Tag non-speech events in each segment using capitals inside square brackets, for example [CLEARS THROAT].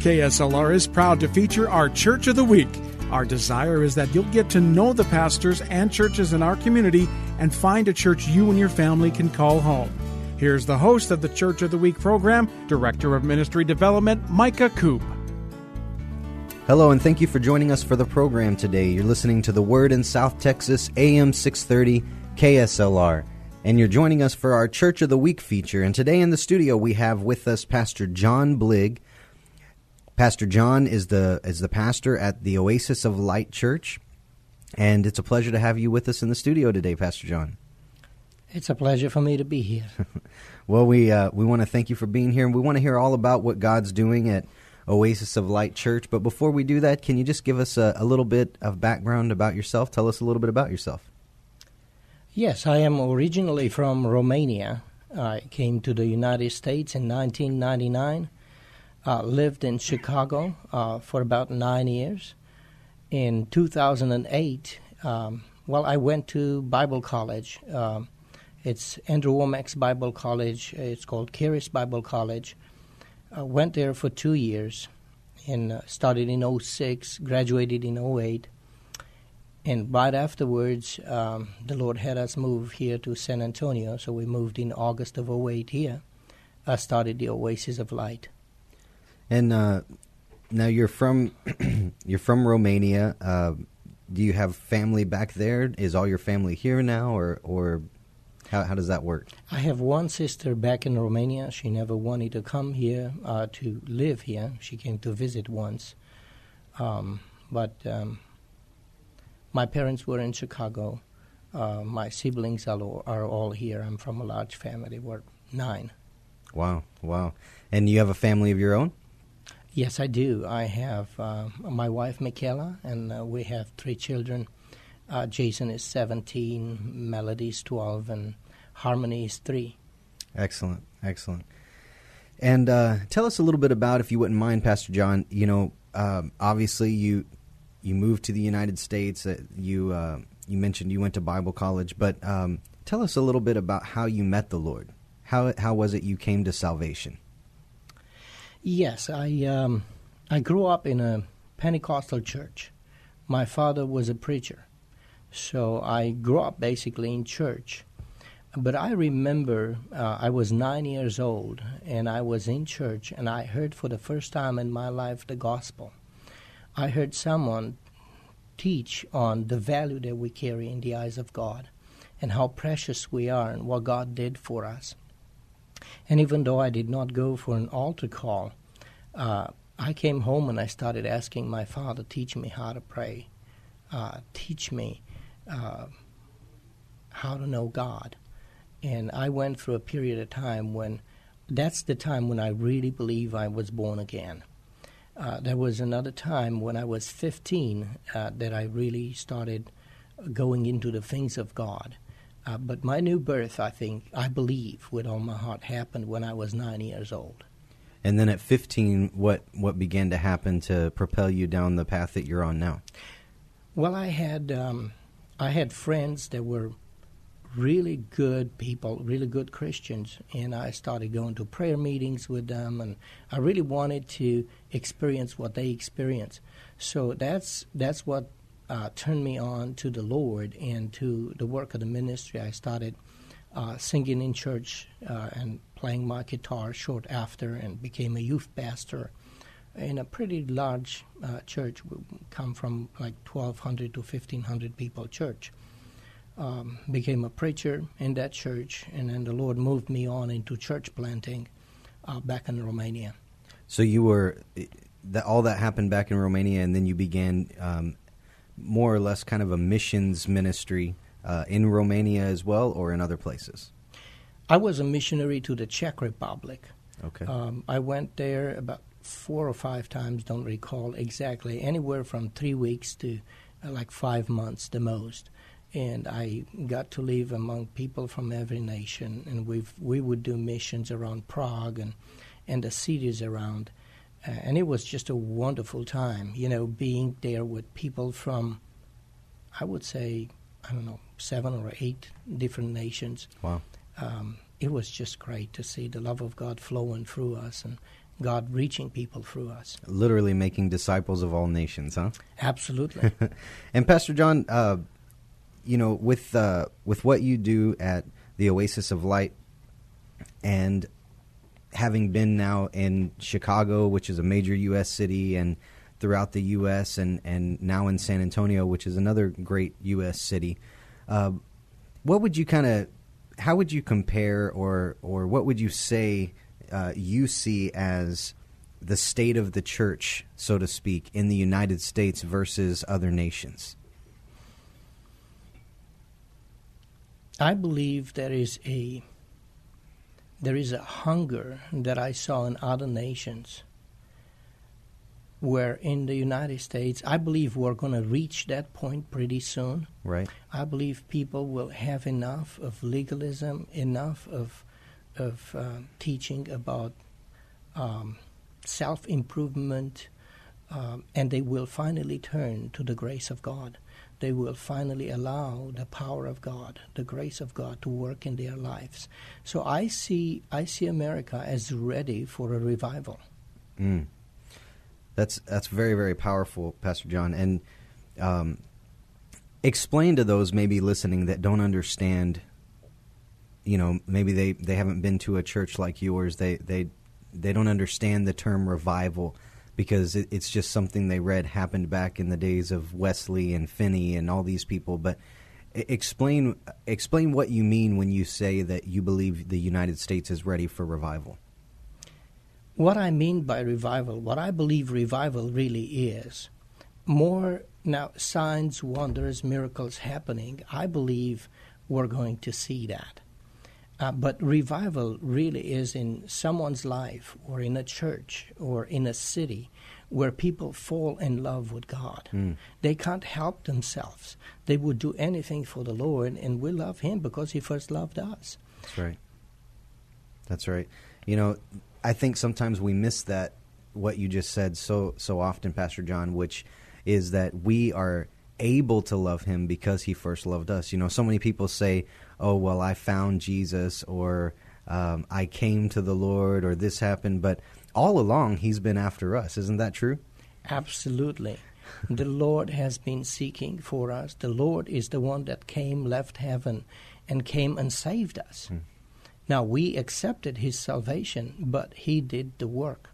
KSLR is proud to feature our Church of the Week. Our desire is that you'll get to know the pastors and churches in our community and find a church you and your family can call home. Here's the host of the Church of the Week program, Director of Ministry Development, Micah Coop. Hello, and thank you for joining us for the program today. You're listening to The Word in South Texas, AM 630 KSLR, and you're joining us for our Church of the Week feature. And today in the studio, we have with us Pastor John Blig. Pastor John is the is the pastor at the Oasis of Light Church, and it's a pleasure to have you with us in the studio today, Pastor John. It's a pleasure for me to be here. [LAUGHS] well, we uh, we want to thank you for being here, and we want to hear all about what God's doing at Oasis of Light Church. But before we do that, can you just give us a, a little bit of background about yourself? Tell us a little bit about yourself. Yes, I am originally from Romania. I came to the United States in 1999. Uh, lived in Chicago uh, for about nine years. In 2008, um, well, I went to Bible college. Um, it's Andrew Wommack's Bible College. It's called Charis Bible College. I went there for two years and uh, started in 06, graduated in 08. And right afterwards, um, the Lord had us move here to San Antonio, so we moved in August of 08 here. I started the Oasis of Light. And uh, now you're from [CLEARS THROAT] you're from Romania. Uh, do you have family back there? Is all your family here now, or or how, how does that work? I have one sister back in Romania. She never wanted to come here uh, to live here. She came to visit once. Um, but um, my parents were in Chicago. Uh, my siblings are all, are all here. I'm from a large family. We're nine. Wow, wow. And you have a family of your own? Yes, I do. I have uh, my wife, Michaela, and uh, we have three children. Uh, Jason is 17, Melody is 12, and Harmony is 3. Excellent, excellent. And uh, tell us a little bit about, if you wouldn't mind, Pastor John. You know, um, obviously you you moved to the United States. Uh, you uh, you mentioned you went to Bible college, but um, tell us a little bit about how you met the Lord. How how was it you came to salvation? Yes, I um, I grew up in a Pentecostal church. My father was a preacher, so I grew up basically in church. But I remember uh, I was nine years old and I was in church and I heard for the first time in my life the gospel. I heard someone teach on the value that we carry in the eyes of God and how precious we are and what God did for us. And even though I did not go for an altar call, uh, I came home and I started asking my father, teach me how to pray, uh, teach me uh, how to know God. And I went through a period of time when that's the time when I really believe I was born again. Uh, there was another time when I was 15 uh, that I really started going into the things of God. Uh, but my new birth, I think, I believe with all my heart, happened when I was nine years old. And then at 15, what, what began to happen to propel you down the path that you're on now? Well, I had, um, I had friends that were really good people, really good Christians, and I started going to prayer meetings with them, and I really wanted to experience what they experienced. So that's that's what uh, turned me on to the Lord and to the work of the ministry. I started uh, singing in church uh, and playing my guitar short after, and became a youth pastor in a pretty large uh, church. We come from like 1,200 to 1,500 people church. Um, became a preacher in that church, and then the Lord moved me on into church planting uh, back in Romania. So you were that all that happened back in Romania, and then you began um, more or less kind of a missions ministry uh, in Romania as well, or in other places. I was a missionary to the Czech Republic. Okay. Um, I went there about four or five times, don't recall exactly, anywhere from three weeks to uh, like five months the most. And I got to live among people from every nation, and we we would do missions around Prague and and the cities around, uh, and it was just a wonderful time. You know, being there with people from, I would say, I don't know, seven or eight different nations. Wow. Um, it was just great to see the love of God flowing through us and God reaching people through us. Literally making disciples of all nations, huh? Absolutely. [LAUGHS] and Pastor John, uh, you know, with uh, with what you do at the Oasis of Light, and having been now in Chicago, which is a major U.S. city, and throughout the U.S., and and now in San Antonio, which is another great U.S. city, uh, what would you kind of how would you compare or or what would you say uh, you see as the state of the church, so to speak, in the United States versus other nations? I believe there is a there is a hunger that I saw in other nations where in the United States, I believe we're going to reach that point pretty soon. Right. I believe people will have enough of legalism, enough of of uh, teaching about um, self improvement, um, and they will finally turn to the grace of God. They will finally allow the power of God, the grace of God, to work in their lives. So I see, I see America as ready for a revival. Mm. That's that's very very powerful, Pastor John. And um, explain to those maybe listening that don't understand. You know, maybe they, they haven't been to a church like yours. They they they don't understand the term revival because it, it's just something they read happened back in the days of Wesley and Finney and all these people. But explain explain what you mean when you say that you believe the United States is ready for revival. What I mean by revival, what I believe revival really is, more now signs, wonders, miracles happening. I believe we're going to see that. Uh, but revival really is in someone's life or in a church or in a city where people fall in love with God. Mm. They can't help themselves. They would do anything for the Lord, and we love Him because He first loved us. That's right. That's right. You know, I think sometimes we miss that what you just said so so often, Pastor John, which is that we are able to love him because he first loved us. You know, so many people say, "Oh, well, I found Jesus," or um, "I came to the Lord," or "This happened," but all along he's been after us. Isn't that true? Absolutely. the Lord has been seeking for us. The Lord is the one that came, left heaven, and came and saved us. Hmm. Now, we accepted his salvation, but he did the work.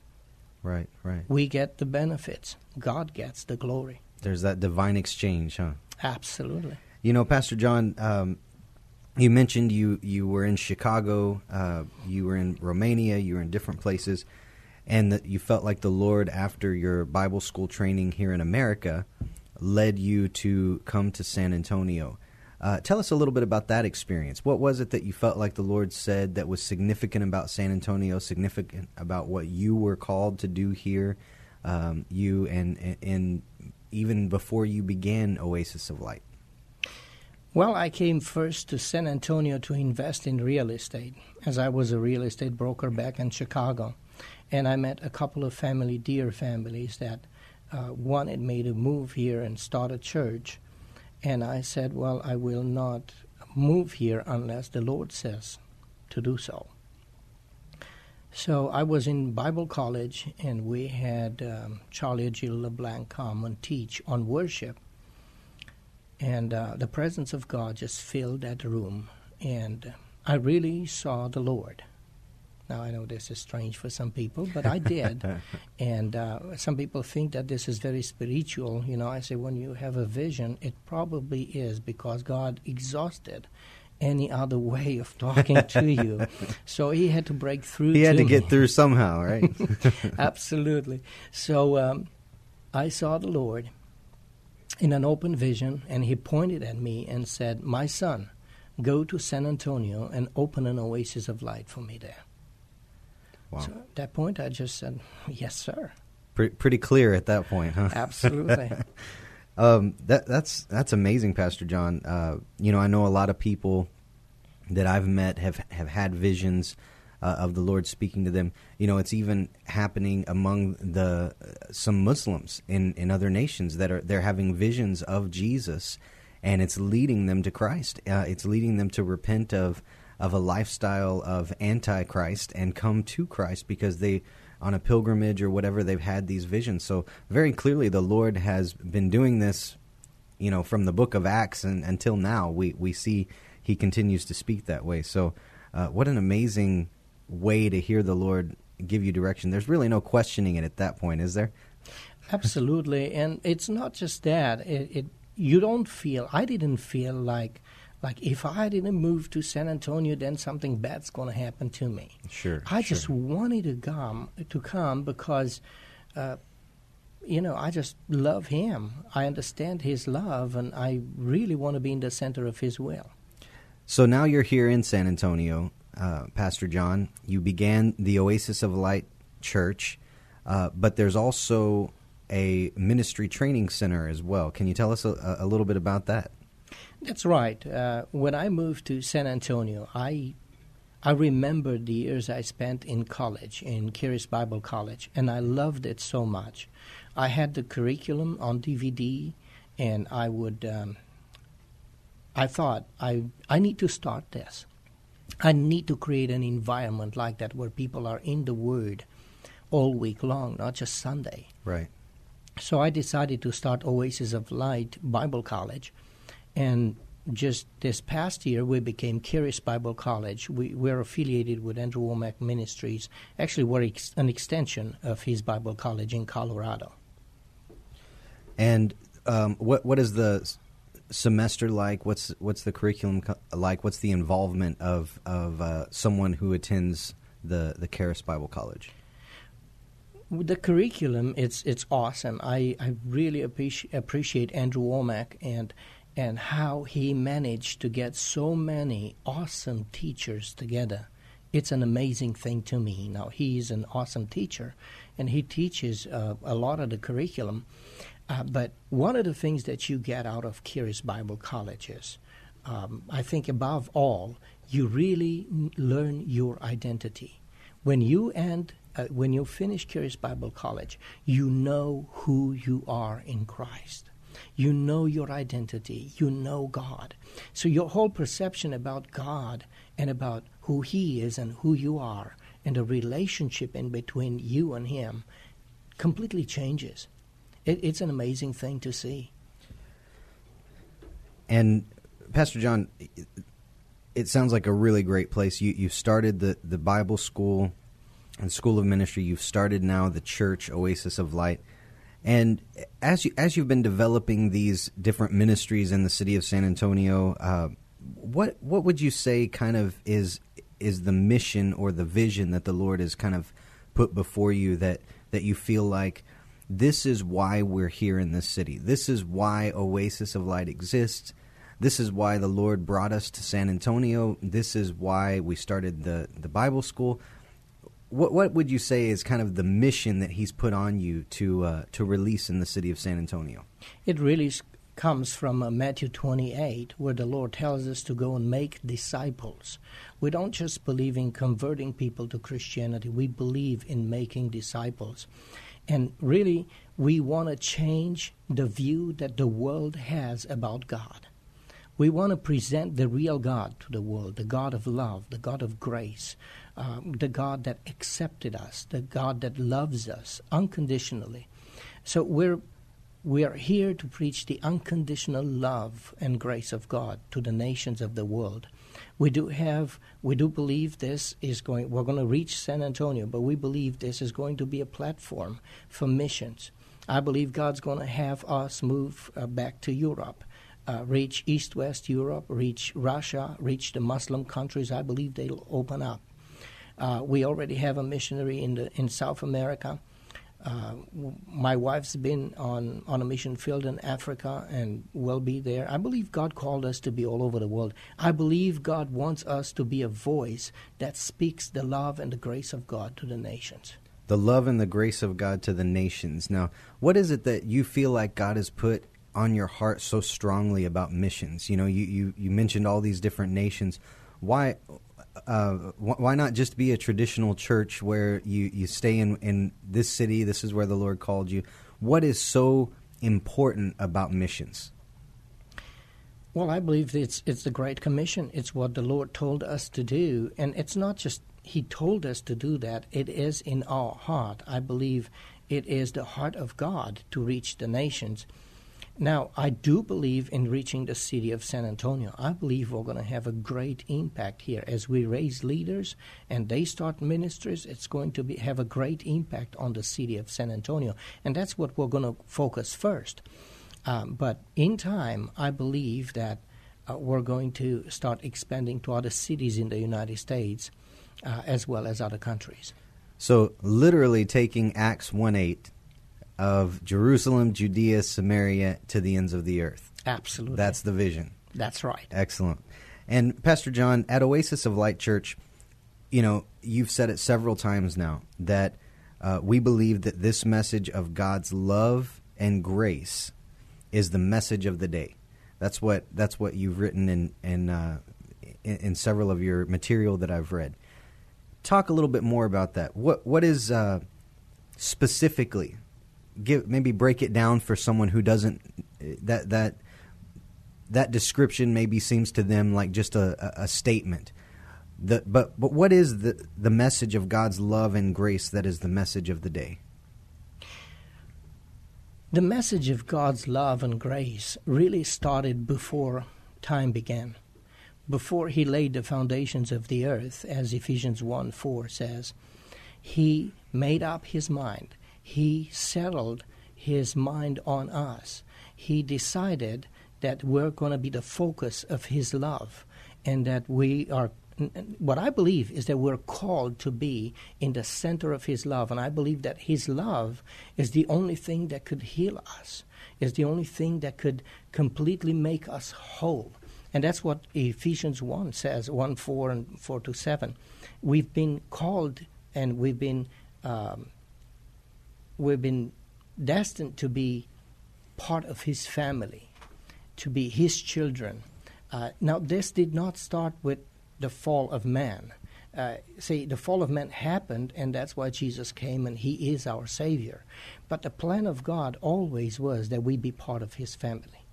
Right, right. We get the benefits. God gets the glory. There's that divine exchange, huh? Absolutely. You know, Pastor John, um, you mentioned you, you were in Chicago, uh, you were in Romania, you were in different places, and that you felt like the Lord, after your Bible school training here in America, led you to come to San Antonio. Uh, tell us a little bit about that experience. What was it that you felt like the Lord said that was significant about San Antonio, significant about what you were called to do here, um, you and, and even before you began Oasis of Light? Well, I came first to San Antonio to invest in real estate, as I was a real estate broker back in Chicago. And I met a couple of family, dear families, that uh, wanted me to move here and start a church. And I said, Well, I will not move here unless the Lord says to do so. So I was in Bible college, and we had um, Charlie Jill LeBlanc come and teach on worship. And uh, the presence of God just filled that room, and I really saw the Lord. Now, I know this is strange for some people, but I did. [LAUGHS] and uh, some people think that this is very spiritual. You know, I say when you have a vision, it probably is because God exhausted any other way of talking to [LAUGHS] you. So he had to break through. He had to, to get through somehow, right? [LAUGHS] Absolutely. So um, I saw the Lord in an open vision, and he pointed at me and said, My son, go to San Antonio and open an oasis of light for me there. Wow. So at that point, I just said, "Yes, sir." Pre- pretty clear at that point, huh? [LAUGHS] Absolutely. Um, that that's that's amazing, Pastor John. Uh, you know, I know a lot of people that I've met have have had visions uh, of the Lord speaking to them. You know, it's even happening among the uh, some Muslims in in other nations that are they're having visions of Jesus, and it's leading them to Christ. Uh, it's leading them to repent of of a lifestyle of antichrist and come to Christ because they on a pilgrimage or whatever they've had these visions so very clearly the lord has been doing this you know from the book of acts and until now we we see he continues to speak that way so uh, what an amazing way to hear the lord give you direction there's really no questioning it at that point is there Absolutely, and it's not just that. It, it you don't feel. I didn't feel like like if I didn't move to San Antonio, then something bad's going to happen to me. Sure, I sure. just wanted to come to come because. Uh, you know, I just love him. I understand his love, and I really want to be in the center of his will. So now you're here in San Antonio, uh, Pastor John. You began the Oasis of Light Church, uh, but there's also a ministry training center as well. Can you tell us a, a little bit about that? That's right. Uh, when I moved to San Antonio, I I remember the years I spent in college, in Charis Bible College, and I loved it so much. I had the curriculum on DVD, and I would. Um, I thought I I need to start this. I need to create an environment like that where people are in the Word all week long, not just Sunday. Right. So I decided to start Oasis of Light Bible College, and just this past year we became Charis Bible College. We, we're affiliated with Andrew Wommack Ministries. Actually, we're ex- an extension of his Bible College in Colorado. And um, what what is the semester like? What's what's the curriculum co- like? What's the involvement of of uh, someone who attends the the Charis Bible College? The curriculum, it's it's awesome. I, I really appreci- appreciate Andrew Wommack and and how he managed to get so many awesome teachers together. It's an amazing thing to me. Now he's an awesome teacher, and he teaches uh, a lot of the curriculum. Uh, but one of the things that you get out of Charis Bible College is, um, I think above all, you really learn your identity. When you end, uh, when you finish Charis Bible College, you know who you are in Christ. You know your identity. You know God. So your whole perception about God and about who He is and who you are and the relationship in between you and Him completely changes. It, it's an amazing thing to see. And Pastor John, it- sounds like a really great place. You you started the the Bible school and School of Ministry. You've started now the church Oasis of Light. And as you as you've been developing these different ministries in the city of San Antonio, uh, what what would you say kind of is is the mission or the vision that the Lord has kind of put before you that that you feel like this is why we're here in this city. This is why Oasis of Light exists. This is why the Lord brought us to San Antonio. This is why we started the the Bible school. What what would you say is kind of the mission that He's put on you to uh, to release in the city of San Antonio? It really comes from uh, Matthew 28, where the Lord tells us to go and make disciples. We don't just believe in converting people to Christianity, we believe in making disciples. And really, we want to change the view that the world has about God. We want to present the real God to the world, the God of love, the God of grace, um, the God that accepted us, the God that loves us unconditionally. So we're we are here to preach the unconditional love and grace of God to the nations of the world. We do have, we do believe this is going, we're going to reach San Antonio, but we believe this is going to be a platform for missions. I believe God's going to have us move uh, back to Europe, uh, reach East West Europe, reach Russia, reach the Muslim countries. I believe they'll open up. Uh, we already have a missionary in, the, in South America. Uh, my wife's been on, on a mission field in Africa and will be there. I believe God called us to be all over the world. I believe God wants us to be a voice that speaks the love and the grace of God to the nations. The love and the grace of God to the nations. Now, what is it that you feel like God has put on your heart so strongly about missions? You know, you, you, you mentioned all these different nations. Why uh, why not just be a traditional church where you, you stay in, in this city, this is where the Lord called you? What is so important about missions? Well, I believe it's it's the Great Commission. It's what the Lord told us to do, and it's not just He told us to do that. It is in our heart. I believe it is the heart of God to reach the nations. Now, I do believe in reaching the city of San Antonio. I believe we're going to have a great impact here as we raise leaders and they start ministries. It's going to be, have a great impact on the city of San Antonio, and that's what we're going to focus first. Um, but in time, I believe that uh, we're going to start expanding to other cities in the United States uh, as well as other countries. So, literally taking Acts 1 8 of Jerusalem, Judea, Samaria to the ends of the earth. Absolutely. That's the vision. That's right. Excellent. And Pastor John, at Oasis of Light Church, you know, you've said it several times now that uh, we believe that this message of God's love and grace is the message of the day. That's what that's what you've written in in, uh, in, in several of your material that I've read. Talk a little bit more about that. What what is uh, specifically give maybe break it down for someone who doesn't that that that description maybe seems to them like just a, a, statement. The, but but what is the the message of God's love and grace that is the message of the day? The message of God's love and grace really started before time began. Before he laid the foundations of the earth, as Ephesians 1 4 says, he made up his mind he settled his mind on us. He decided that we're going to be the focus of his love and that we are what I believe is that we're called to be in the center of His love. And I believe that His love is the only thing that could heal us, is the only thing that could completely make us whole. And that's what Ephesians 1 says 1 4 and 4 to 7. We've been called and we've been um, we've been destined to be part of his family, to be his children. Uh, now, this did not start with the fall of man. Uh, see, the fall of man happened, and that's why Jesus came, and he is our Savior. But the plan of God always was that we be part of his family,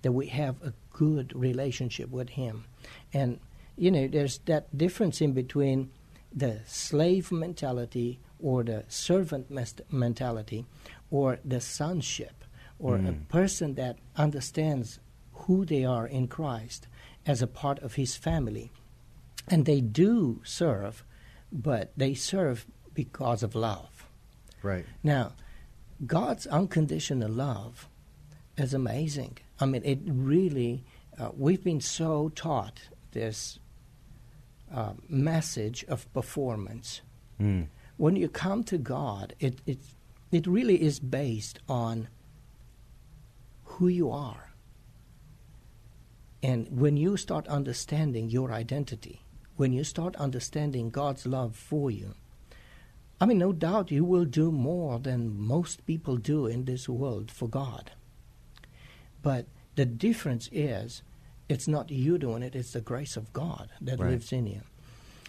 that we have a good relationship with him. And, you know, there's that difference in between the slave mentality or the servant mentality or the sonship or mm. a person that understands who they are in Christ as a part of his family. And they do serve, but they serve because of love. Right. Now, God's unconditional love is amazing. I mean, it really, uh, we've been so taught this uh, message of performance. Mm when you come to God, it, it, it really is based on who you are. And when you start understanding your identity, when you start understanding God's love for you, I mean, no doubt you will do more than most people do in this world for God. But the difference is, it's not you doing it, it's the grace of God that right. lives in you.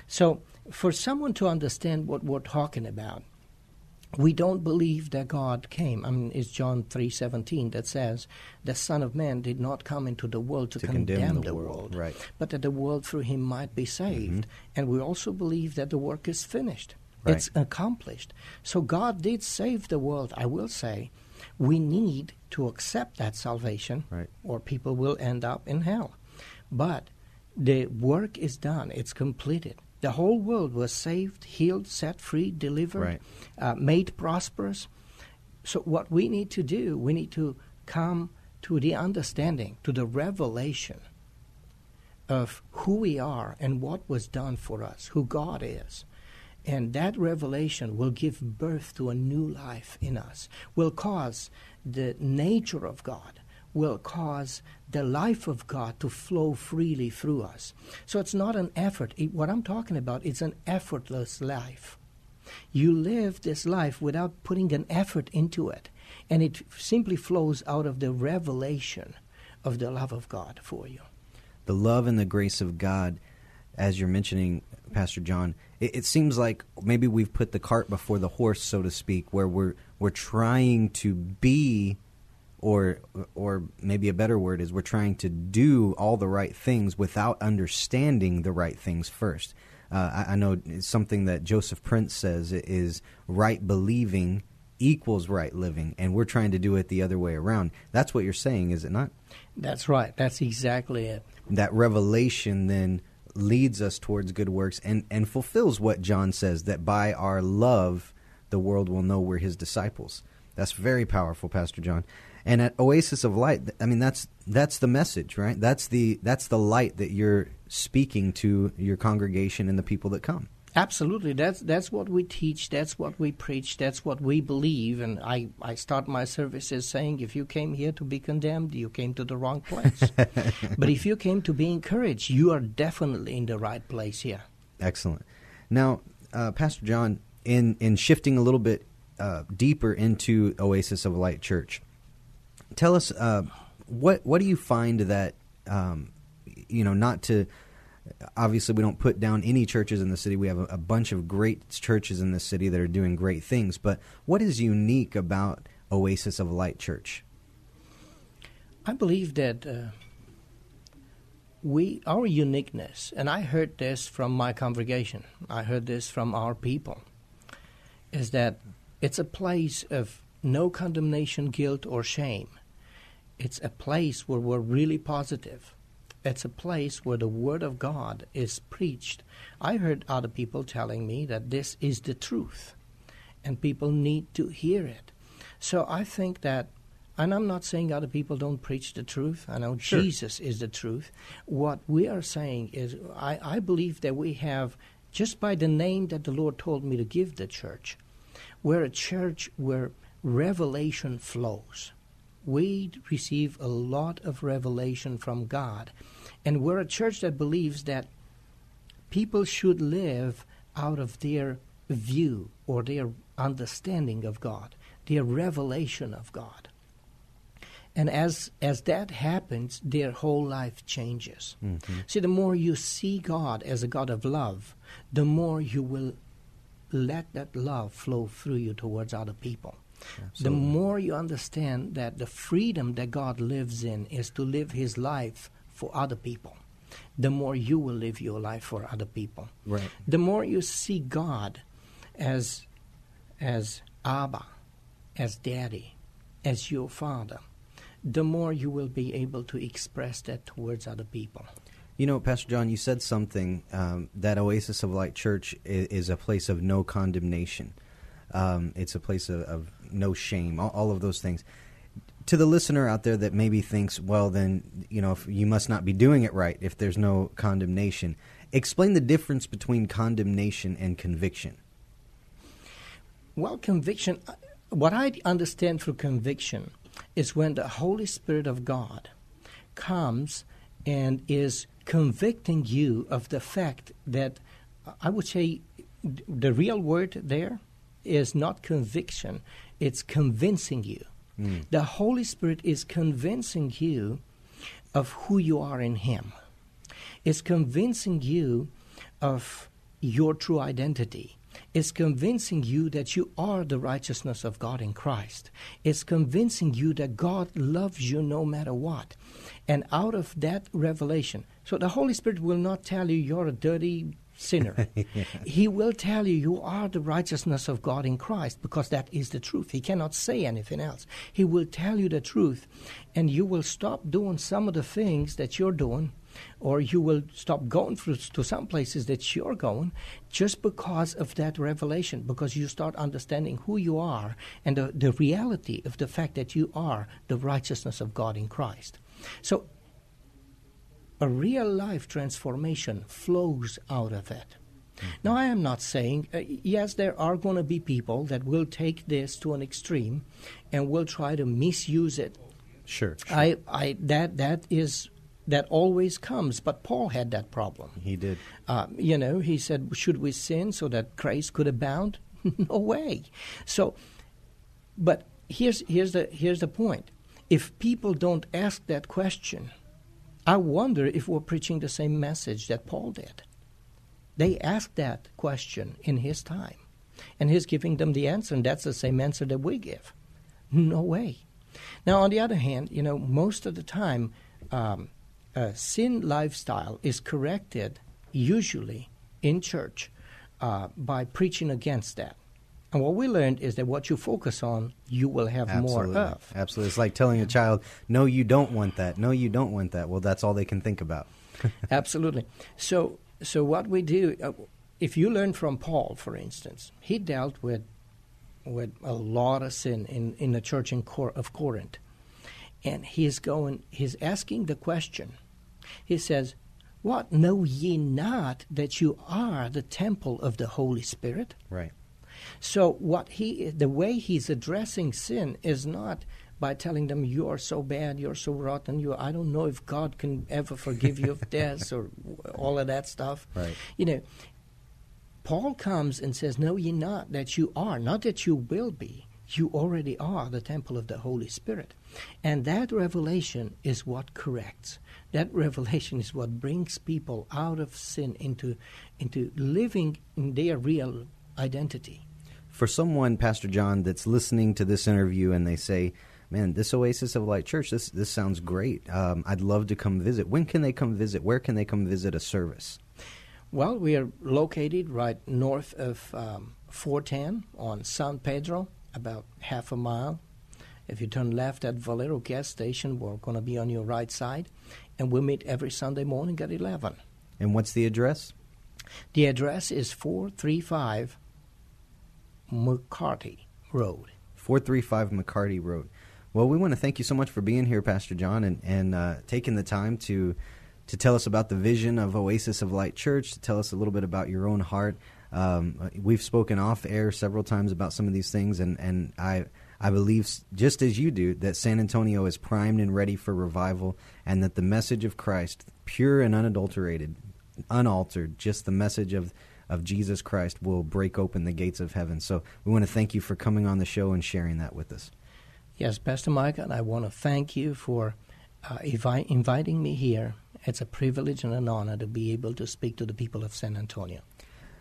So for someone to understand what we're talking about, we don't believe that God came. I mean, it's John three seventeen that says, "The Son of Man did not come into the world to, to condemn, condemn, the, the world, world, right. but that the world through Him might be saved." Mm-hmm. And we also believe that the work is finished; right. it's accomplished. So God did save the world. I will say, we need to accept that salvation, right. or people will end up in hell. But the work is done; it's completed. The whole world was saved, healed, set free, delivered, right. uh, made prosperous. So, what we need to do, we need to come to the understanding, to the revelation of who we are and what was done for us, who God is. And that revelation will give birth to a new life in us, will cause the nature of God, will cause the life of God to flow freely through us. So it's not an effort. It, what I'm talking about, it's an effortless life. You live this life without putting an effort into it, and it simply flows out of the revelation of the love of God for you. The love and the grace of God, as you're mentioning, Pastor John, it, it seems like maybe we've put the cart before the horse, so to speak, where we're we're trying to be or or maybe a better word is we're trying to do all the right things without understanding the right things first. Uh, I, I, know something that Joseph Prince says is right believing equals right living, and we're trying to do it the other way around. That's what you're saying, is it not? That's right. That's exactly it. That revelation then leads us towards good works and, and fulfills what John says that by our love, the world will know we're his disciples. That's very powerful, Pastor John. And at Oasis of Light, I mean that's that's the message, right? That's the that's the light that you're speaking to your congregation and the people that come. Absolutely. That's that's what we teach, that's what we preach, that's what we believe. And I, I start my services saying if you came here to be condemned, you came to the wrong place. [LAUGHS] but if you came to be encouraged, you are definitely in the right place here. Excellent. Now, uh, Pastor John, in in shifting a little bit uh, deeper into Oasis of Light Church, tell us uh, what what do you find that um, you know not to obviously we don't put down any churches in the city. We have a, a, bunch of great churches in the city that are doing great things. But what is unique about Oasis of Light Church? I believe that uh, we our uniqueness, and I heard this from my congregation. I heard this from our people, is that it's a place of no condemnation, guilt, or shame. It's a place where we're really positive it's a place where the Word of God is preached. I heard other people telling me that this is the truth, and people need to hear it. So I think that, and I'm not saying other people don't preach the truth. I know sure. Jesus is the truth. What we are saying is, I, I believe that we have, just by the name that the Lord told me to give the church, we're a church where revelation flows we receive a lot of revelation from God. And we're a church that believes that people should live out of their view or their understanding of God, their revelation of God. And as as that happens, their whole life changes. Mm-hmm. See, the more you see God as a God of love, the more you will let that love flow through you towards other people. The more you understand that the freedom that God lives in is to live His life for other people, the more you will live your life for other people. Right. The more you see God as as Abba, as Daddy, as your Father, the more you will be able to express that towards other people. You know, Pastor John, you said something um, that Oasis of Light Church is, is, a place of no condemnation. Um, it's a place of, of no shame, all, all, of those things. To the listener out there that maybe thinks, well, then you know, you must not be doing it right if there's no condemnation. Explain the difference between condemnation and conviction. Well, conviction. Uh, what I understand through conviction is when the Holy Spirit of God comes and is convicting you of the fact that I would say the real word there is not conviction, it's convincing you. Mm. The Holy Spirit is convincing you of who you are in Him, it's convincing you of your true identity. It's convincing you that you are the righteousness of God in Christ. It's convincing you that God loves you no matter what. And out of that revelation, so the Holy Spirit will not tell you you're a dirty sinner. [LAUGHS] yeah. He will tell you you are the righteousness of God in Christ because that is the truth. He cannot say anything else. He will tell you the truth, and you will stop doing some of the things that you're doing, or you will stop going to some places that you're going just because of that revelation, because you start understanding who you are and the, the reality of the fact that you are the righteousness of God in Christ. So a real life transformation flows out of it. Now, I am not saying, uh, yes, there are going to be people that will take this to an extreme and will try to misuse it. Sure. sure. I, I, that, that is, that always comes. But Paul had that problem. He did. Uh, you know, he said, should we sin so that grace could abound? [LAUGHS] no way. So, but here's, here's, the, here's the point. If people don't ask that question, I wonder if we're preaching the same message that Paul did. They asked that question in his time, and he's giving them the answer, and that's the same answer that we give. No way. Now, on the other hand, you know, most of the time, um, sin lifestyle is corrected usually in church uh, by preaching against that. And what we learned is that what you focus on, you will have Absolutely. more of. Absolutely. It's like telling a child, no, you don't want that. No, you don't want that. Well, that's all they can think about. [LAUGHS] Absolutely. So, so what we do, uh, if you learn from Paul, for instance, he dealt with with a lot of sin in, in the church in Cor- of Corinth, and he's going, he's asking the question. He says, "What know ye not that you are the temple of the Holy Spirit?" Right. So what he, the way he's addressing sin is not by telling them you're so bad, you're so rotten, you I don't know if God can ever forgive you of [LAUGHS] this or all of that stuff. Right. You know, Paul comes and says, "No, ye not that you are, not that you will be. You already are the temple of the Holy Spirit." And that revelation is what corrects. That [LAUGHS] revelation is what brings people out of sin into into living in their real identity. For someone, Pastor John, that's listening to this interview and they say, man, this Oasis of Light Church, this this sounds great. Um, I'd love to come visit. When can they come visit? Where can they come visit a service? Well, we are located right north of um, 410 on San Pedro, about half a mile. If you turn left at Valero gas station, we're going to be on your right side, and we meet every Sunday morning at 11. And what's the address? The address is 435 McCarty Road. 435 McCarty Road. Well, we want to thank you so much for being here, Pastor John, and, and uh, taking the time to to tell us about the vision of Oasis of Light Church, to tell us a little bit about your own heart. Um, we've spoken off air several times about some of these things, and, and I I believe, just as you do, that San Antonio is primed and ready for revival, and that the message of Christ, pure and unadulterated, unaltered, just the message of of Jesus Christ will break open the gates of heaven. So we want to thank you for coming on the show and sharing that with us. Yes, Pastor Mike, and I want to thank you for uh, invi- inviting me here. It's a privilege and an honor to be able to speak to the people of San Antonio.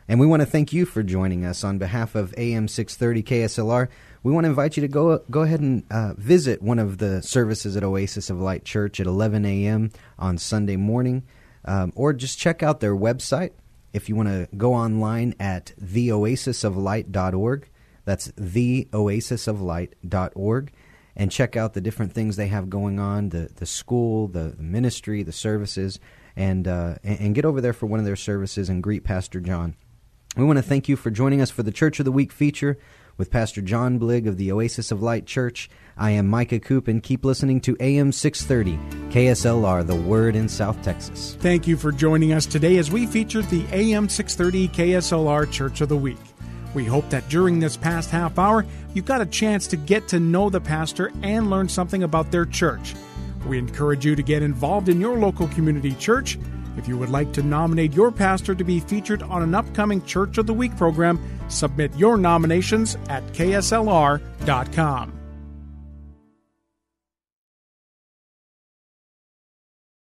And we want to thank you for joining us on behalf of AM 630 KSLR. We want to invite you to go go ahead and uh, visit one of the services at Oasis of Light Church at 11 a.m. on Sunday morning, um, or just check out their website. If you want to go online at theoasisoflight.org, that's theoasisoflight.org, and check out the different things they have going on the, the school, the, the ministry, the services, and, uh, and, and get over there for one of their services and greet Pastor John. We want to thank you for joining us for the Church of the Week feature with Pastor John Bligg of the Oasis of Light Church. I am Micah Coop, and keep listening to AM 630 KSLR, the Word in South Texas. Thank you for joining us today as we featured the AM 630 KSLR Church of the Week. We hope that during this past half hour, you got a chance to get to know the pastor and learn something about their church. We encourage you to get involved in your local community church. If you would like to nominate your pastor to be featured on an upcoming Church of the Week program, submit your nominations at kslr.com.